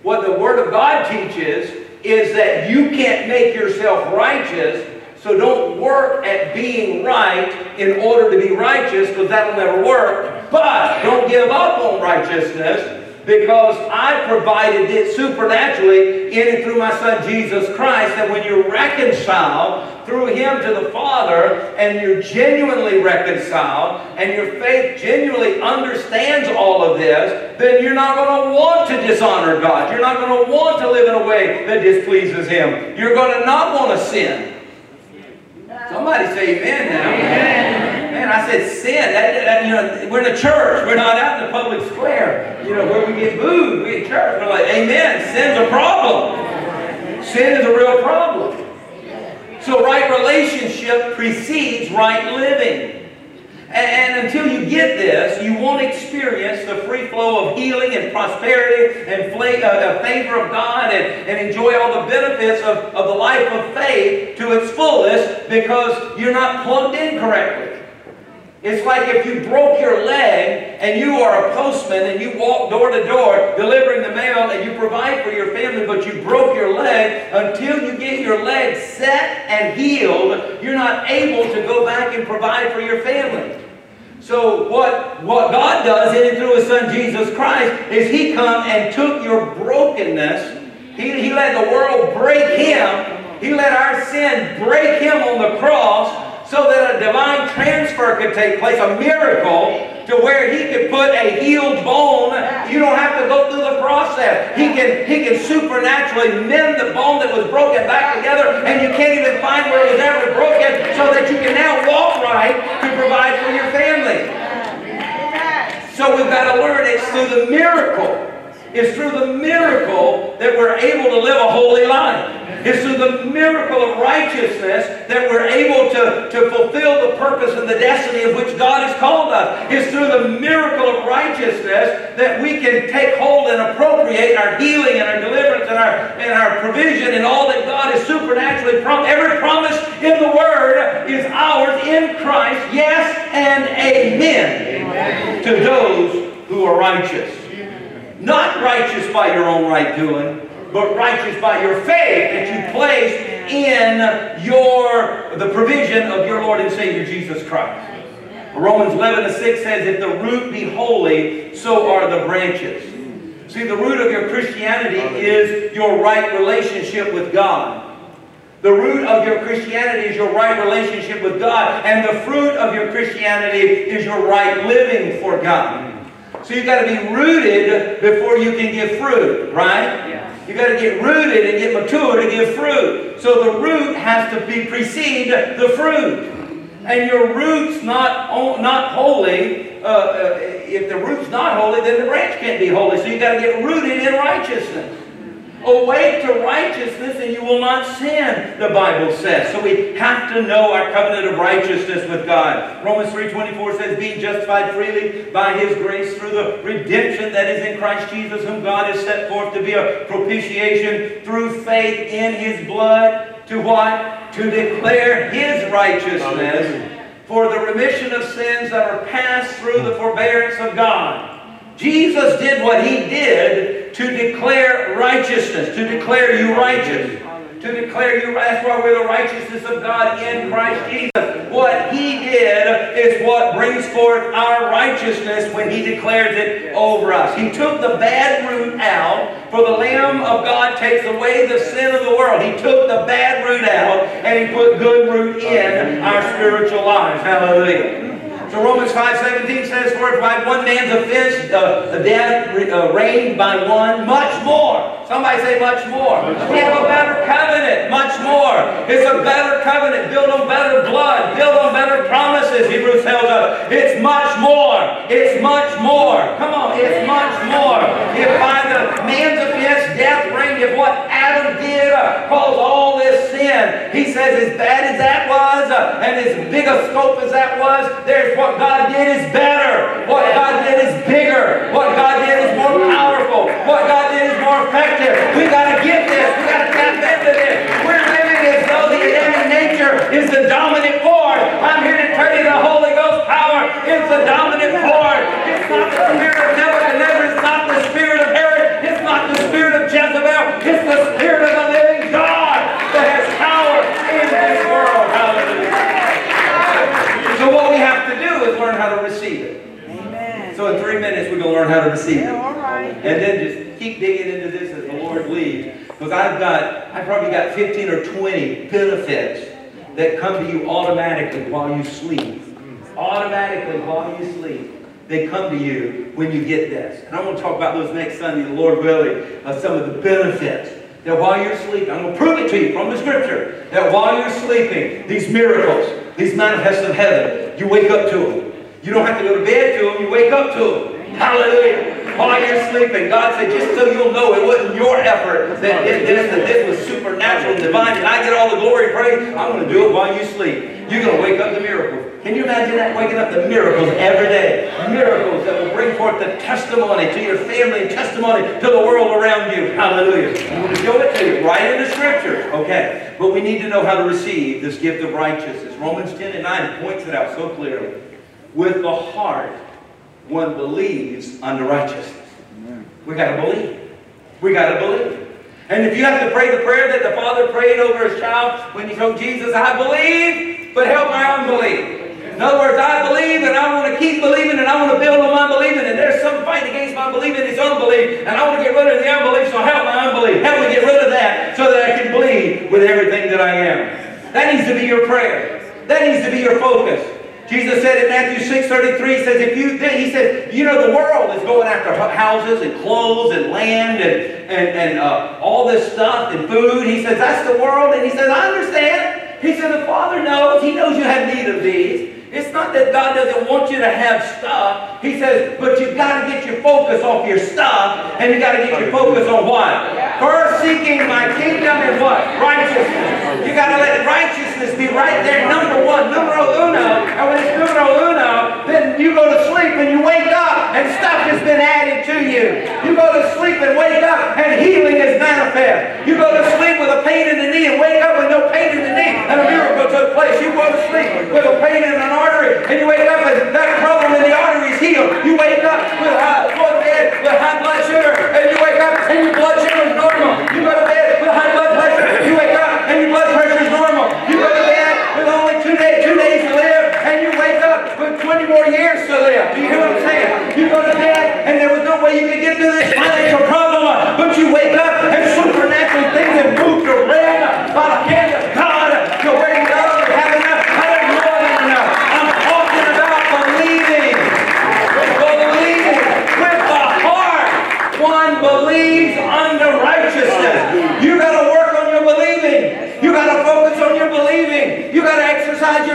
What the Word of God teaches is that you can't make yourself righteous, so don't work at being right in order to be righteous, because that'll never work. But don't give up on righteousness. Because I provided it supernaturally in and through my Son Jesus Christ that when you're reconciled through Him to the Father and you're genuinely reconciled and your faith genuinely understands all of this, then you're not going to want to dishonor God. You're not going to want to live in a way that displeases Him. You're going to not want to sin. Somebody say amen now. Amen. I said sin. That, that, you know, we're in a church. We're not out in the public square, you know, where we get booed. We in church. We're like, amen. Sin's a problem. Sin is a real problem. So right relationship precedes right living. And, until you get this, you won't experience the free flow of healing and prosperity and uh, favor of God and, and enjoy all the benefits of, of the life of faith to its fullest because you're not plugged in correctly. It's like if you broke your leg and you are a postman and you walk door to door delivering the mail and you provide for your family, but you broke your leg, until you get your leg set and healed, you're not able to go back and provide for your family. So what, what God does in and through His Son Jesus Christ is He come and took your brokenness. He, he let the world break Him. He let our sin break Him on the cross so that a divine transfer could take place, a miracle, to where he could put a healed bone. You don't have to go through the process. He can, he can supernaturally mend the bone that was broken back together, and you can't even find where it was ever broken, so that you can now walk right to provide for your family. So we've got to learn it's through the miracle. It's through the miracle that we're able to live a holy life. It's through the miracle of righteousness that we're able to, to fulfill the purpose and the destiny of which God has called us. It's through the miracle of righteousness that we can take hold and appropriate our healing and our deliverance and our, and our provision and all that God has supernaturally promised. Every promise in the Word is ours in Christ, yes and amen, amen. to those who are righteous. Not righteous by your own right doing, but righteous by your faith that you place in your the provision of your Lord and Savior Jesus Christ. Romans 11 and 6 says, If the root be holy, so are the branches. See, the root of your Christianity is your right relationship with God. The root of your Christianity is your right relationship with God, and the fruit of your Christianity is your right living for God. So you've got to be rooted before you can give fruit, right? Yeah. You've got to get rooted and get mature to give fruit. So the root has to be precede the fruit. And your root's not, not holy. Uh, uh, if the root's not holy, then the branch can't be holy. So you've got to get rooted in righteousness. Awake to righteousness and you will not sin, the Bible says. So we have to know our covenant of righteousness with God. Romans 3.24 says, being justified freely by his grace through the redemption that is in Christ Jesus, whom God has set forth to be a propitiation through faith in his blood. To what? To declare his righteousness for the remission of sins that are passed through the forbearance of God. Jesus did what he did to declare righteousness, to declare you righteous. To declare you, that's why we're the righteousness of God in Christ Jesus. What he did is what brings forth our righteousness when he declares it over us. He took the bad root out, for the Lamb of God takes away the sin of the world. He took the bad root out and he put good root in our spiritual lives. Hallelujah. So Romans 5.17 says, For if by one man's offense uh, death uh, reigned by one, much more. Somebody say much more. Much we have a better covenant, much more. It's a better covenant, built on better blood, built on better promises, Hebrews tells us. It's much more. It's much more. Come on, it's much more. If by the man's offense death reigned, if what Adam did uh, caused all this sin, he says as bad and as big a scope as that was, there's what God did is better. What God did is bigger. What God did is more powerful. What God did is more effective. We got to get this. We got to tap into this. We're living as though the Adamic nature is the dominant force. I'm here to tell you the Holy Ghost power is the dominant force. It's not the spirit of Nebuchadnezzar. It's not the spirit of Herod. It's not the spirit of Jezebel. It's the spirit of So in three minutes, we're going to learn how to receive it. right. And then just keep digging into this as the Lord leads. Because I've got, I probably got 15 or 20 benefits that come to you automatically while you sleep. Automatically while you sleep. They come to you when you get this. And I'm going to talk about those next Sunday, the Lord willing, of some of the benefits that while you're sleeping, I'm going to prove it to you from the scripture, that while you're sleeping, these miracles, these manifests of heaven, you wake up to them. You don't have to go to bed to them, you wake up to them. Hallelujah. While you're sleeping, God said, just so you'll know it wasn't your effort that did this, that this was supernatural and divine, and I get all the glory and praise. I'm going to do it while you sleep. You're going to wake up to miracles. Can you imagine that? Waking up to miracles every day. Miracles that will bring forth the testimony to your family and testimony to the world around you. Hallelujah. I'm going to show it to you right in the scripture. Okay. But we need to know how to receive this gift of righteousness. Romans 10 and 9 points it out so clearly. With the heart, one believes unto righteousness. We got to believe. We got to believe. And if you have to pray the prayer that the Father prayed over his child when he told Jesus, I believe, but help my unbelief. In other words, I believe and I want to keep believing and I want to build on my believing and there's some fight against my believing, it's unbelief. And I want to get rid of the unbelief, so help my unbelief. Help me get rid of that so that I can believe with everything that I am. That needs to be your prayer. That needs to be your focus. Jesus said in Matthew 6 33, he says, if you he said, you know, the world is going after houses and clothes and land and, and, and uh, all this stuff and food. He says, that's the world. And he says, I understand. He said, the Father knows. He knows you have need of these. It's not that God doesn't want you to have stuff. He says, but you've got to get your focus off your stuff, and you got to get your focus on what? First seeking my kingdom and what? Righteousness. You got to let righteousness be right there, number one, numero uno. And when it's numero uno, then you go to sleep and you wake up, and stuff has been added to you. You go to sleep and wake up, and healing is manifest. You go to sleep with a pain in the knee and wake up with no pain in the knee, and a miracle took place. You go to sleep with a pain in an artery, and you wake up and that problem in the artery is healed. You wake up with high, to bed with high blood sugar, and you wake up and your blood sugar is normal. You go to bed with high blood pressure, you wake up and your blood pressure is normal. You go to bed with only two days, two days to live, and you wake up with 20 more years to live. Do you hear what I'm saying? You go to bed and there was no way you could get through this financial problem, but you wake up and supernatural things have moved your brain by the hand of God to where you go. one believes unto righteousness. You got to work on your believing. You got to focus on your believing. You got to exercise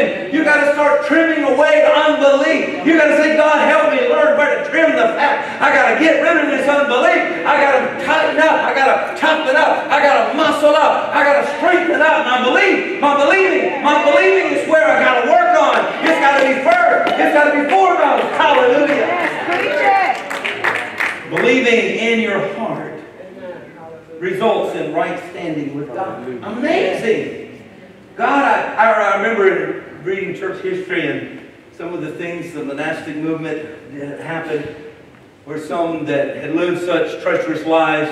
your believing. You got to start trimming away the unbelief. You got to say, God, help me learn where to trim the fat. I got to get rid of this unbelief. I got to tighten up. I got to toughen up. I got to muscle up. I got to strengthen up my belief. My believing. My believing is where I got to work on. It's got to be first. It's got to be foremost. Hallelujah. Preach it. Believing in your heart results in right standing with God. Amazing. God, I, I remember reading church history and some of the things the monastic movement happened where some that had lived such treacherous lives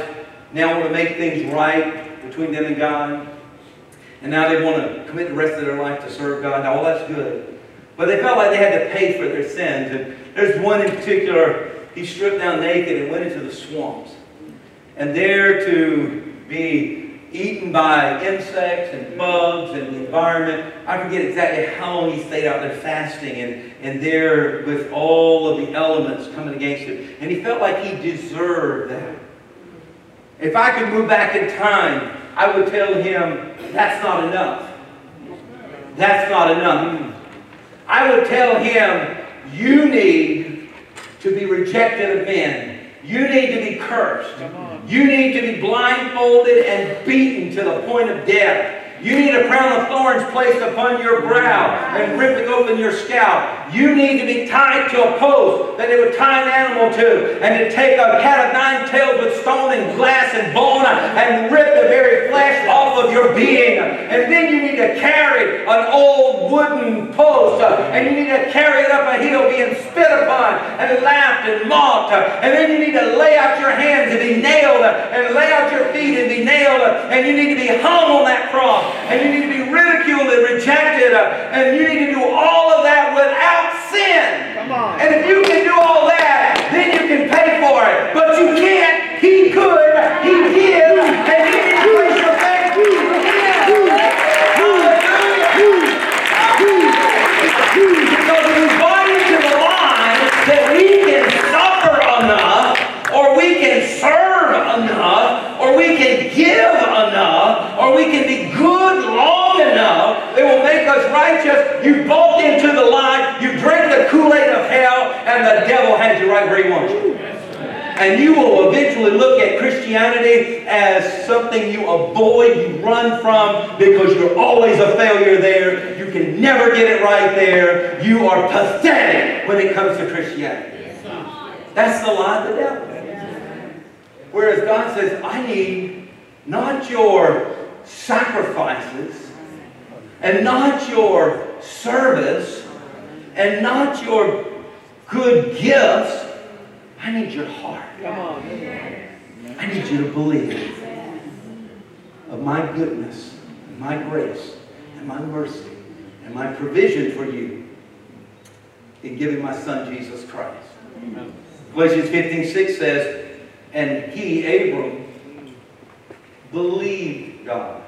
now want to make things right between them and God. And now they want to commit the rest of their life to serve God. Now, all that's good. But they felt like they had to pay for their sins. And there's one in particular he stripped down naked and went into the swamps. And there to be eaten by insects and bugs and the environment. I forget exactly how long he stayed out there fasting and, and there with all of the elements coming against him. And he felt like he deserved that. If I could move back in time, I would tell him, that's not enough. That's not enough. I would tell him, you need to be rejected of men. You need to be cursed. You need to be blindfolded and beaten to the point of death. You need a crown of thorns placed upon your brow and ripping open your scalp. You need to be tied to a post that they would tie an animal to and to take a cat of nine tails with stone and glass and bone and rip the very flesh off of your being. And then you need to carry an old wooden post uh, and you need to carry it up a hill being spit upon and laughed and mocked. And then you need to lay out your hands and be nailed uh, and lay out your feet and be nailed uh, and you need to be hung on that cross and you need to be ridiculed and rejected, uh, and you need to do all of that without sin. And if you can do all that, then you can pay for it. But devil has you right where he wants you. And you will eventually look at Christianity as something you avoid, you run from, because you're always a failure there. You can never get it right there. You are pathetic when it comes to Christianity. That's the lie of the devil. Whereas God says, I need not your sacrifices and not your service and not your good gifts. I need your heart. Come on. I need you to believe of my goodness my grace and my mercy and my provision for you in giving my son Jesus Christ. Galatians 15, 6 says, And he, Abram, believed God.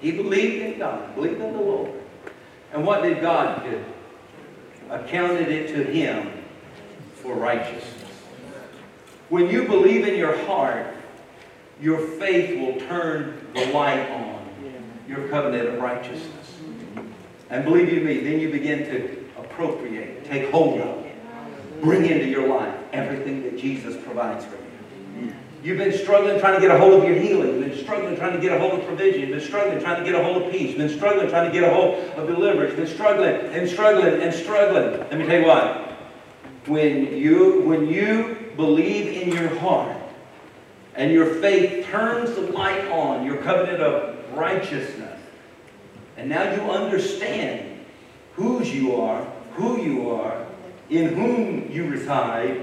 He believed in God, believed in the Lord. And what did God do? Accounted it to him for righteousness. When you believe in your heart, your faith will turn the light on your covenant of righteousness. And believe you me, then you begin to appropriate, take hold of, bring into your life everything that Jesus provides for you. You've been struggling trying to get a hold of your healing. You've been struggling trying to get a hold of provision. You've been struggling trying to get a hold of peace. You've been struggling trying to get a hold of deliverance. You've been struggling and struggling and struggling. Let me tell you what. When you, when you believe in your heart and your faith turns the light on, your covenant of righteousness, and now you understand whose you are, who you are, in whom you reside,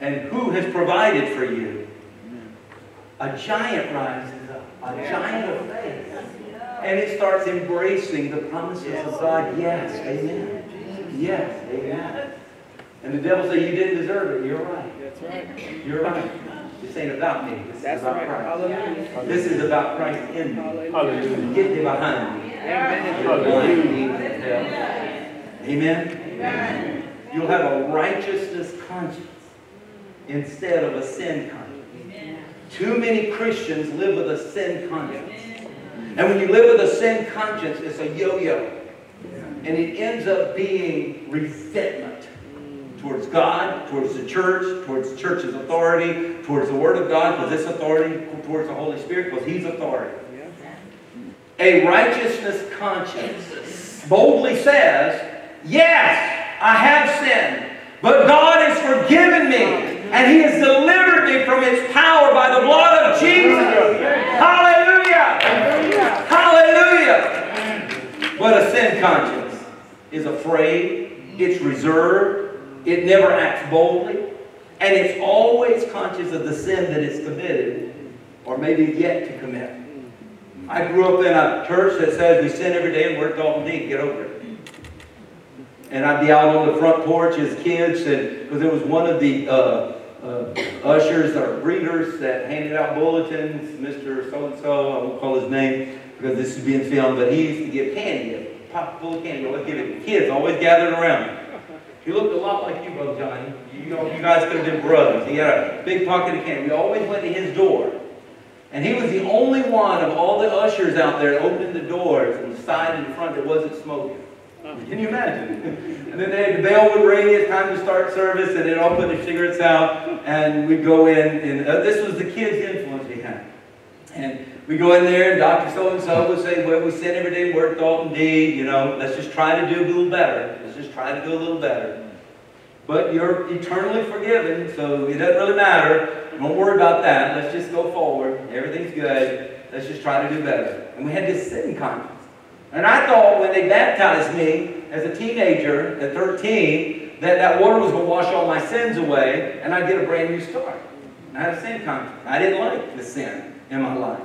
and who has provided for you. A giant rises up, a giant of faith. And it starts embracing the promises of God. Yes, amen. Yes, amen. And the devil say you didn't deserve it. You're right. That's right. You're right. This ain't about me. This That's is about right. Christ. Hallelujah. This is about Christ in me. Hallelujah. Get thee behind me. Amen. Amen. Amen. You'll have a righteousness conscience instead of a sin conscience. Too many Christians live with a sin conscience. And when you live with a sin conscience, it's a yo-yo. And it ends up being resentment towards God, towards the church, towards the church's authority, towards the Word of God, because this authority, towards the Holy Spirit, because He's authority. A righteousness conscience boldly says, Yes, I have sinned, but God has forgiven me, and He has delivered me from its power by the blood of Jesus. Hallelujah! Hallelujah! But a sin conscience is afraid, it's reserved, it never acts boldly, and it's always conscious of the sin that it's committed or maybe yet to commit. I grew up in a church that says we sin every day and we're Dalton Dean, get over it. And I'd be out on the front porch as kids, and because there was one of the uh, uh, ushers or greeters that handed out bulletins, Mr. So-and-so, I won't call his name because this is being filmed, but he used to give candy, a pop full of candy, always to kids, always gathered around. He looked a lot like you, Brother Johnny. You know, you guys could have been brothers. He had a big pocket of candy. We always went to his door. And he was the only one of all the ushers out there opening the doors and the side and the front that wasn't smoking. Can you imagine? and then they, the bell would ring, it's time to start service, and they'd all put their cigarettes out, and we'd go in, and uh, this was the kids' influence we had. And we go in there, and Dr. So-and-so would say, well, we sin every day, work, thought, and deed, you know, let's just try to do a little better. Just try to do a little better. But you're eternally forgiven, so it doesn't really matter. Don't worry about that. Let's just go forward. Everything's good. Let's just try to do better. And we had this sin conscience. And I thought when they baptized me as a teenager at 13, that that water was going to wash all my sins away and I'd get a brand new start. And I had a sin conscience. I didn't like the sin in my life.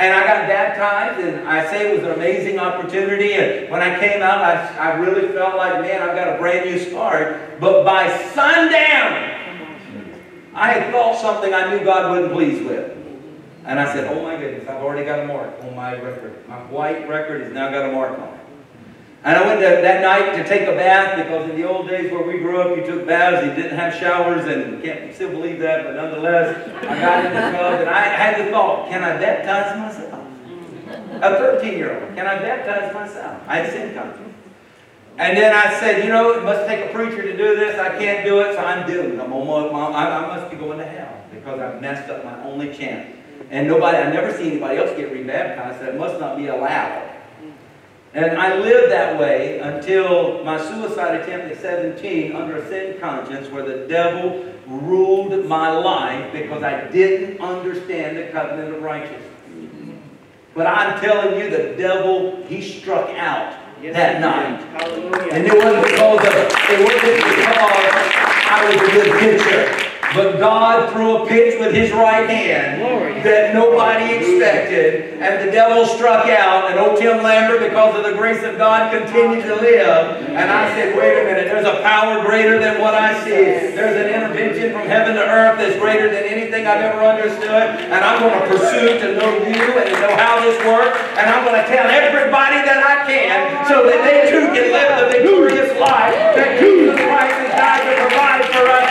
And I got baptized, and I say it was an amazing opportunity. And when I came out, I, I really felt like, man, I've got a brand new start. But by sundown, I had thought something I knew God wasn't pleased with. And I said, oh my goodness, I've already got a mark on my record. My white record has now got a mark on it. And I went to, that night to take a bath because in the old days where we grew up, you took baths, you didn't have showers, and can't still believe that, but nonetheless, I got in the tub and I had the thought, can I baptize myself? A 13 year old, can I baptize myself? I had sin conscience. And then I said, you know, it must take a preacher to do this. I can't do it, so I'm doomed. I'm almost, I must be going to hell because I've messed up my only chance. And nobody, I've never see anybody else get rebaptized, it must not be allowed. And I lived that way until my suicide attempt at 17 under a sin conscience where the devil ruled my life because I didn't understand the covenant of righteousness. But I'm telling you, the devil, he struck out yes, that night. Hallelujah. And it wasn't because of, it wasn't because I was a good pitcher. But God threw a pitch with his right hand that nobody expected, and the devil struck out, and old Tim Lambert, because of the grace of God, continued to live. And I said, wait a minute, there's a power greater than what I see. There's an intervention from heaven to earth that's greater than anything I've ever understood. And I'm going to pursue to know you and to know how this works. And I'm going to tell everybody that I can so that they too can live the victorious life that Jesus Christ has died to provide for us.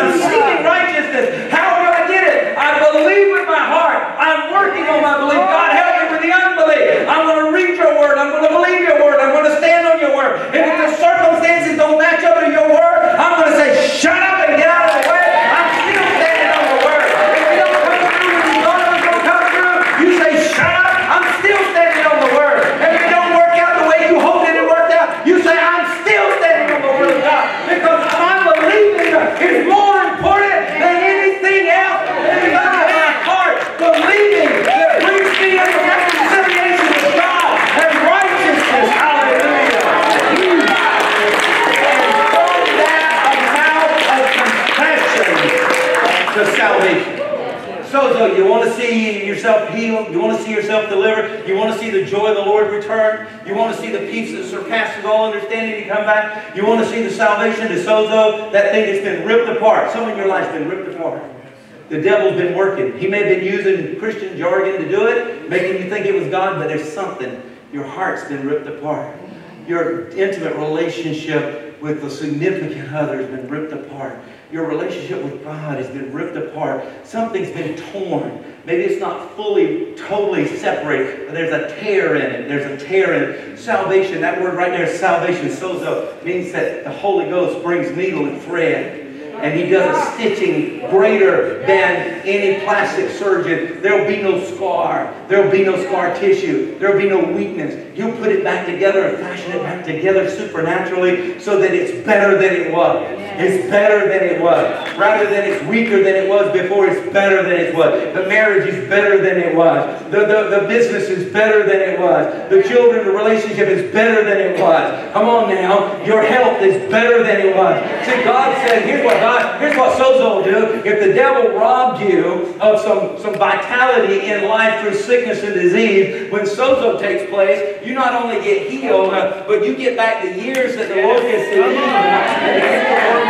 I'm seeking righteousness. How do I get it? I believe with my heart. I'm working on my belief. God help me with the unbelief. I'm going to read your word. I'm going to believe your word. I'm going to stand on your word. And if the circumstances don't match up to your word, I'm going to say, shut up and get out of the way. I'm still standing on the word. If you don't come through when you thought it was going to come through, you say, shut up. I'm still standing on the word. If it don't work out the way you hoped it worked out, you say, I'm still standing on the word of God. Because I'm believing is more important than anything else. It is out of my heart believing that brings me into reconciliation with God and righteousness. Hallelujah. And from that amount of confession to salvation. So, so you want to see yourself healed? You want to see yourself delivered? You want to see the joy of the Lord return? You want to see the peace that surpasses all understanding to come back? You want to see the salvation to sozo, that thing that's been ripped apart? Some of your life's been ripped apart. The devil's been working. He may have been using Christian jargon to do it, making you think it was God, but there's something. Your heart's been ripped apart. Your intimate relationship with the significant other has been ripped apart. Your relationship with God has been ripped apart. Something's been torn. Maybe it's not fully, totally separated, but there's a tear in it. There's a tear in it. Salvation, that word right there, salvation, sozo, means that the Holy Ghost brings needle and thread and he does a stitching greater than any plastic surgeon. There'll be no scar. There'll be no scar tissue. There'll be no weakness. He'll put it back together and fashion it back together supernaturally so that it's better than it was. It's better than it was. Rather than it's weaker than it was before, it's better than it was. The marriage is better than it was. The, the, the business is better than it was. The children, the relationship is better than it was. Come on now. Your health is better than it was. See, God said, here's what God, here's what sozo will do. If the devil robbed you of some, some vitality in life through sickness and disease, when sozo takes place, you not only get healed, but you get back the years that the Lord has eaten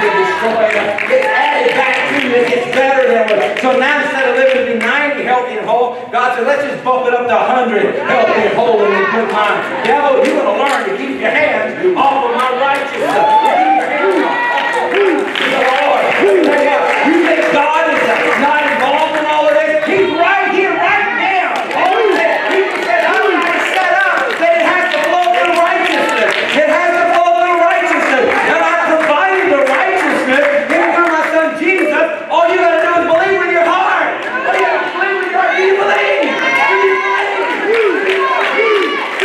to destroy it. It's added back to you. It's better than what. So now instead of living to be 90 healthy and whole, God said, let's just bump it up to 100 healthy and whole and in good mind. Devil, you're going to learn to keep your hands off of my righteousness. Keep your hands off. You think God is not involved in all of this? He's right here, right now. All He said, I'm not set up that it has to flow through righteousness. It has to flow through righteousness. And I provided the righteousness in through my son Jesus. All you got to do is believe with your heart. All you got to believe with your heart. Do you believe? Do you believe?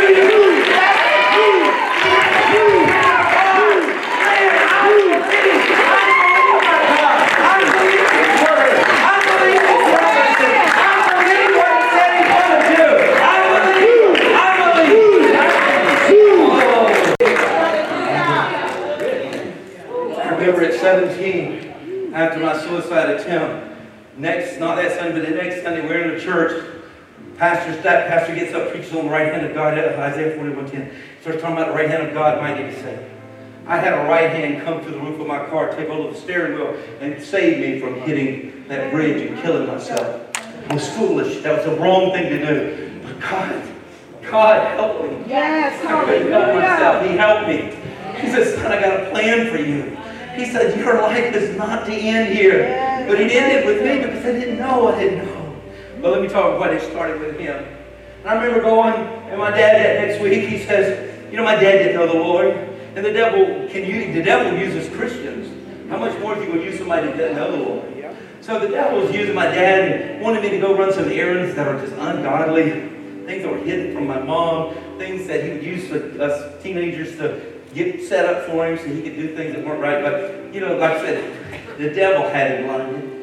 Do you believe? Remember at 17, after my suicide attempt, next, not that Sunday, but the next Sunday, we're in the church. Pastor, that pastor gets up, preaches on the right hand of God, Isaiah 41:10. Starts talking about the right hand of God, mighty to save. I had a right hand come through the roof of my car, take hold of the steering wheel, and save me from hitting that bridge and killing myself. It was foolish. That was the wrong thing to do. But God, God helped me. Yes, I couldn't help myself. He helped me. He said, son, I got a plan for you. He said, your life is not to end here. But it ended with me because I didn't know I didn't know. But let me talk about what it started with him. And I remember going, and my dad that next week, he says, you know, my dad didn't know the Lord. And the devil can use, the devil uses Christians. How much more if he would use somebody that doesn't know the Lord? So the devil was using my dad and wanted me to go run some errands that are just ungodly, things that were hidden from my mom, things that he would use for us teenagers to get set up for him so he could do things that weren't right. But, you know, like I said, the devil had him blinded.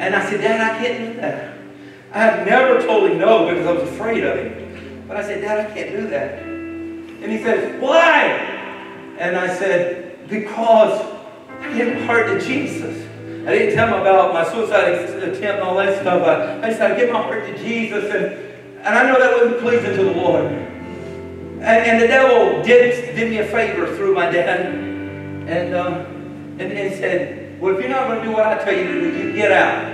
And I said, Dad, I can't do that. I had never told him no because I was afraid of him. But I said, Dad, I can't do that. And he said, Why? And I said, Because I gave my heart to Jesus. I didn't tell him about my suicide attempt and all that stuff. I, I said, I give my heart to Jesus. And, and I know that wasn't pleasing to the Lord. And, and the devil did, did me a favor through my dad. And, uh, and, and said, Well, if you're not going to do what I tell you to do, you get out.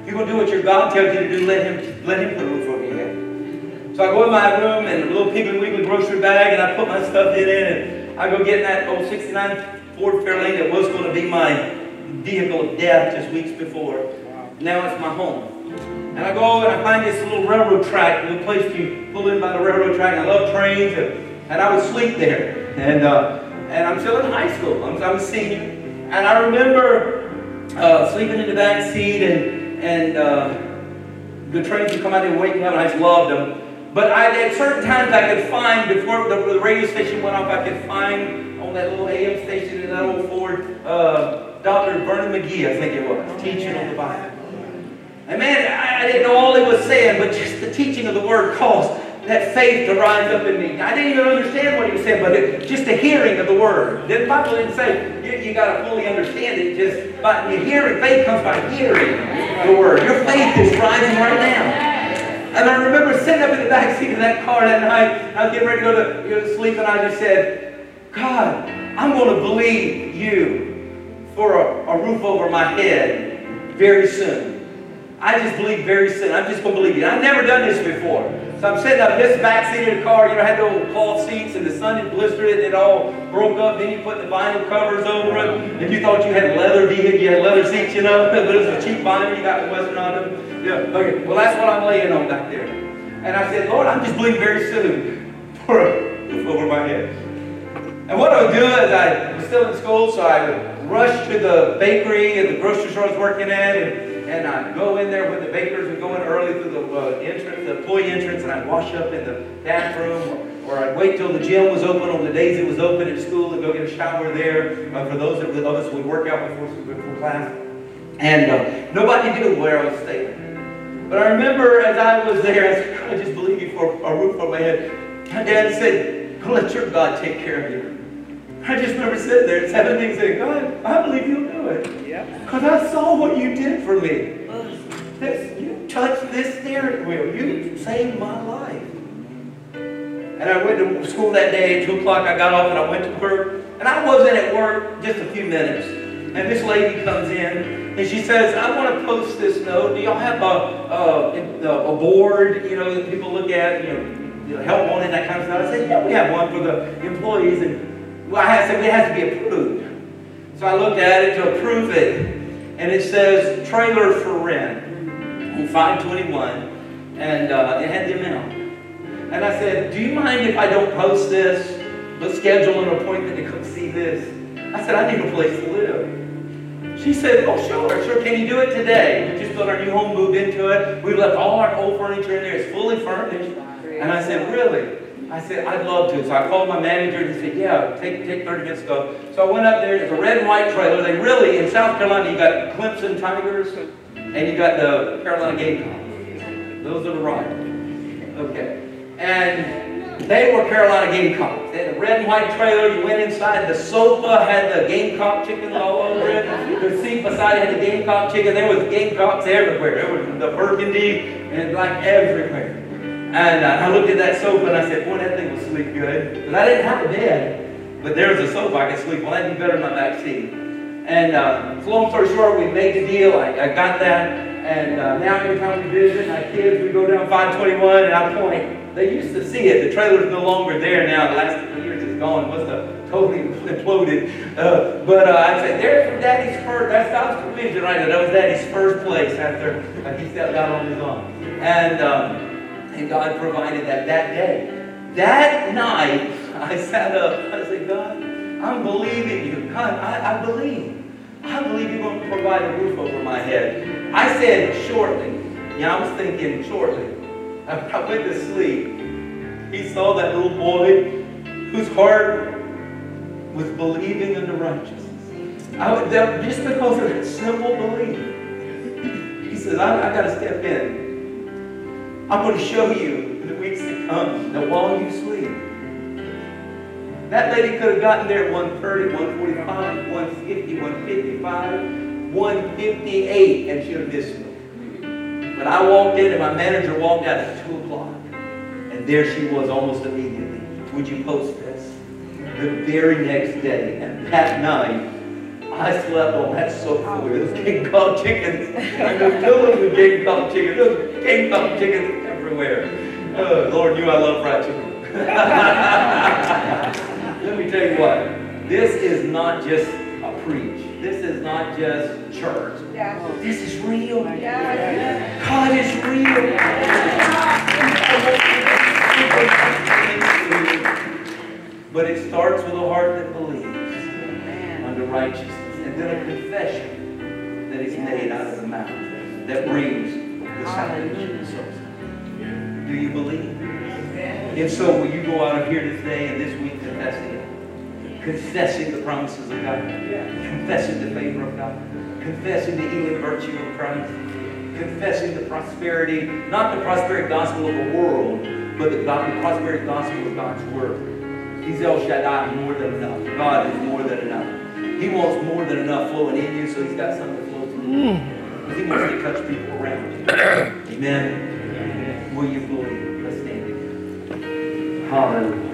If you're going to do what your God tells you to do, let him, let him put a roof over your head. So I go in my room and a little Piggly Wiggly grocery bag, and I put my stuff in it, and I go get in that old 69 Ford Fairlane that was going to be my vehicle of death just weeks before. Now it's my home. And I go and I find this little railroad track, a little place you pull in by the railroad track. I love trains, and, and I would sleep there. And uh, and I'm still in high school. I'm, I'm a senior. And I remember uh, sleeping in the back seat, and and uh, the trains would come out and wake me up, and I just loved them. But I, at certain times I could find, before the, the radio station went off, I could find on that little AM station in that old Ford, uh, Dr. Vernon McGee, I think it was, teaching on the Bible. And man, I, I didn't know all he was saying, but just the teaching of the word caused that faith to rise up in me. I didn't even understand what he was saying, but it, just the hearing of the word. The Bible didn't say you, you got to fully understand it. Just by you hearing, faith comes by hearing the word. Your faith is rising right now. And I remember sitting up in the back seat of that car that night. I was getting ready to go to, go to sleep, and I just said, God, I'm going to believe you for a, a roof over my head very soon. I just believe very soon. I'm just going to believe it. I've never done this before. So I'm sitting up this back seat of the car. You know, had the old cloth seats and the sun had blistered it and it all broke up. Then you put the vinyl covers over it. And you thought you had leather vehicle, you had leather seats, you know, but it was a cheap vinyl. You got the Western on them. Yeah, okay. Well, that's what I'm laying on back there. And I said, Lord, I'm just believing very soon for over my head. And what I would do is I was still in school, so I would rush to the bakery and the grocery store I was working at, and, and I'd go in there when the bakers would go in early through the uh, entrance, the employee entrance, and I'd wash up in the bathroom, or, or, I'd wait till the gym was open on the days it was open at school and go get a shower there. Uh, for those of us who would work out before, before class, and uh, nobody knew where I was staying. But I remember as I was there, I said, I just believe you for a roof over my head. My dad said, let your God take care of you." I just remember sitting there seven things saying, God, I believe you'll do it. Because. I saw what you did for me. This, you touched this steering wheel. You saved my life. And I went to school that day at 2 o'clock. I got off and I went to work. And I wasn't at work just a few minutes. And this lady comes in and she says, I want to post this note. Do y'all have a, a, a board, you know, that people look at, you know, help on it, that kind of stuff? I said, yeah, we have one for the employees. And well, I had it has to be approved. So I looked at it to approve it, and it says trailer for rent on 521, and uh, it had the amount. And I said, Do you mind if I don't post this, but schedule an appointment to come see this? I said, I need a place to live. She said, Oh, sure, sure. Can you do it today? We just built our new home, moved into it. We left all our old furniture in there. It's fully furnished. And I said, Really? I said, I'd love to. So I called my manager and he said, yeah, take, take 30 minutes to go. So I went up there. It's a red and white trailer. They really, in South Carolina, you got Clemson Tigers and you got the Carolina Gamecocks. Those are the right. Okay. And they were Carolina Gamecocks. They had a red and white trailer. You went inside. The sofa had the Gamecock chicken all over it. The seat beside it had the Gamecock chicken. There was Gamecocks everywhere. There was the burgundy and like everywhere. And uh, I looked at that sofa and I said, boy, that thing will sleep good. Because I didn't have a bed, but there was a sofa I could sleep. Well, that'd be better than my back seat. And uh, long story short, we made the deal. I, I got that. And uh, now every time we visit my kids, we go down 521 and I point. They used to see it. The trailer's no longer there now. The last couple years it's gone. must have totally imploded. Uh, but uh, I'd say there's from Daddy's first. That's that was provision right there. That was Daddy's first place after uh, he stepped out on his own, and um, and God provided that that day. That night, I sat up. I said, God, I'm believing you. God, I, I believe. I believe you're going to provide a roof over my head. I said shortly. Yeah, I was thinking shortly. I, went to sleep. He saw that little boy whose heart was believing in the righteousness. I would, that, just because of that simple belief. He says, I, I got to step in. I'm going to show you in the weeks to come that while you sleep, that lady could have gotten there at 130, 145, 150, 155, 158, and she would have missed me. But I walked in and my manager walked out at 2 o'clock. And there she was almost immediately. Would you post this? The very next day, and that night, I slept on that sofa with those King Kong chickens. I was filling with King Kong chickens. King Kong chickens everywhere. Oh, Lord knew I love fried chicken. Let me tell you what. This is not just a preach. This is not just church. Yeah. This is real. Yeah. God is real. But it starts with a heart that believes under righteousness. And then a confession that is made out of the mouth that brings souls. Do you believe? If so, will you go out of here today and this week confessing it? Confessing the promises of God. Confessing the favor of God. Confessing the healing virtue of Christ. Confessing the prosperity, not the prosperity gospel of the world, but the, God, the prosperity gospel of God's word. He's El Shaddai, more than enough. God is more than enough. He wants more than enough flowing in you, so he's got something to flow through you. Hmm. Because he wants to touch people around you. Amen. Will you believe? Let's stand. Hallelujah.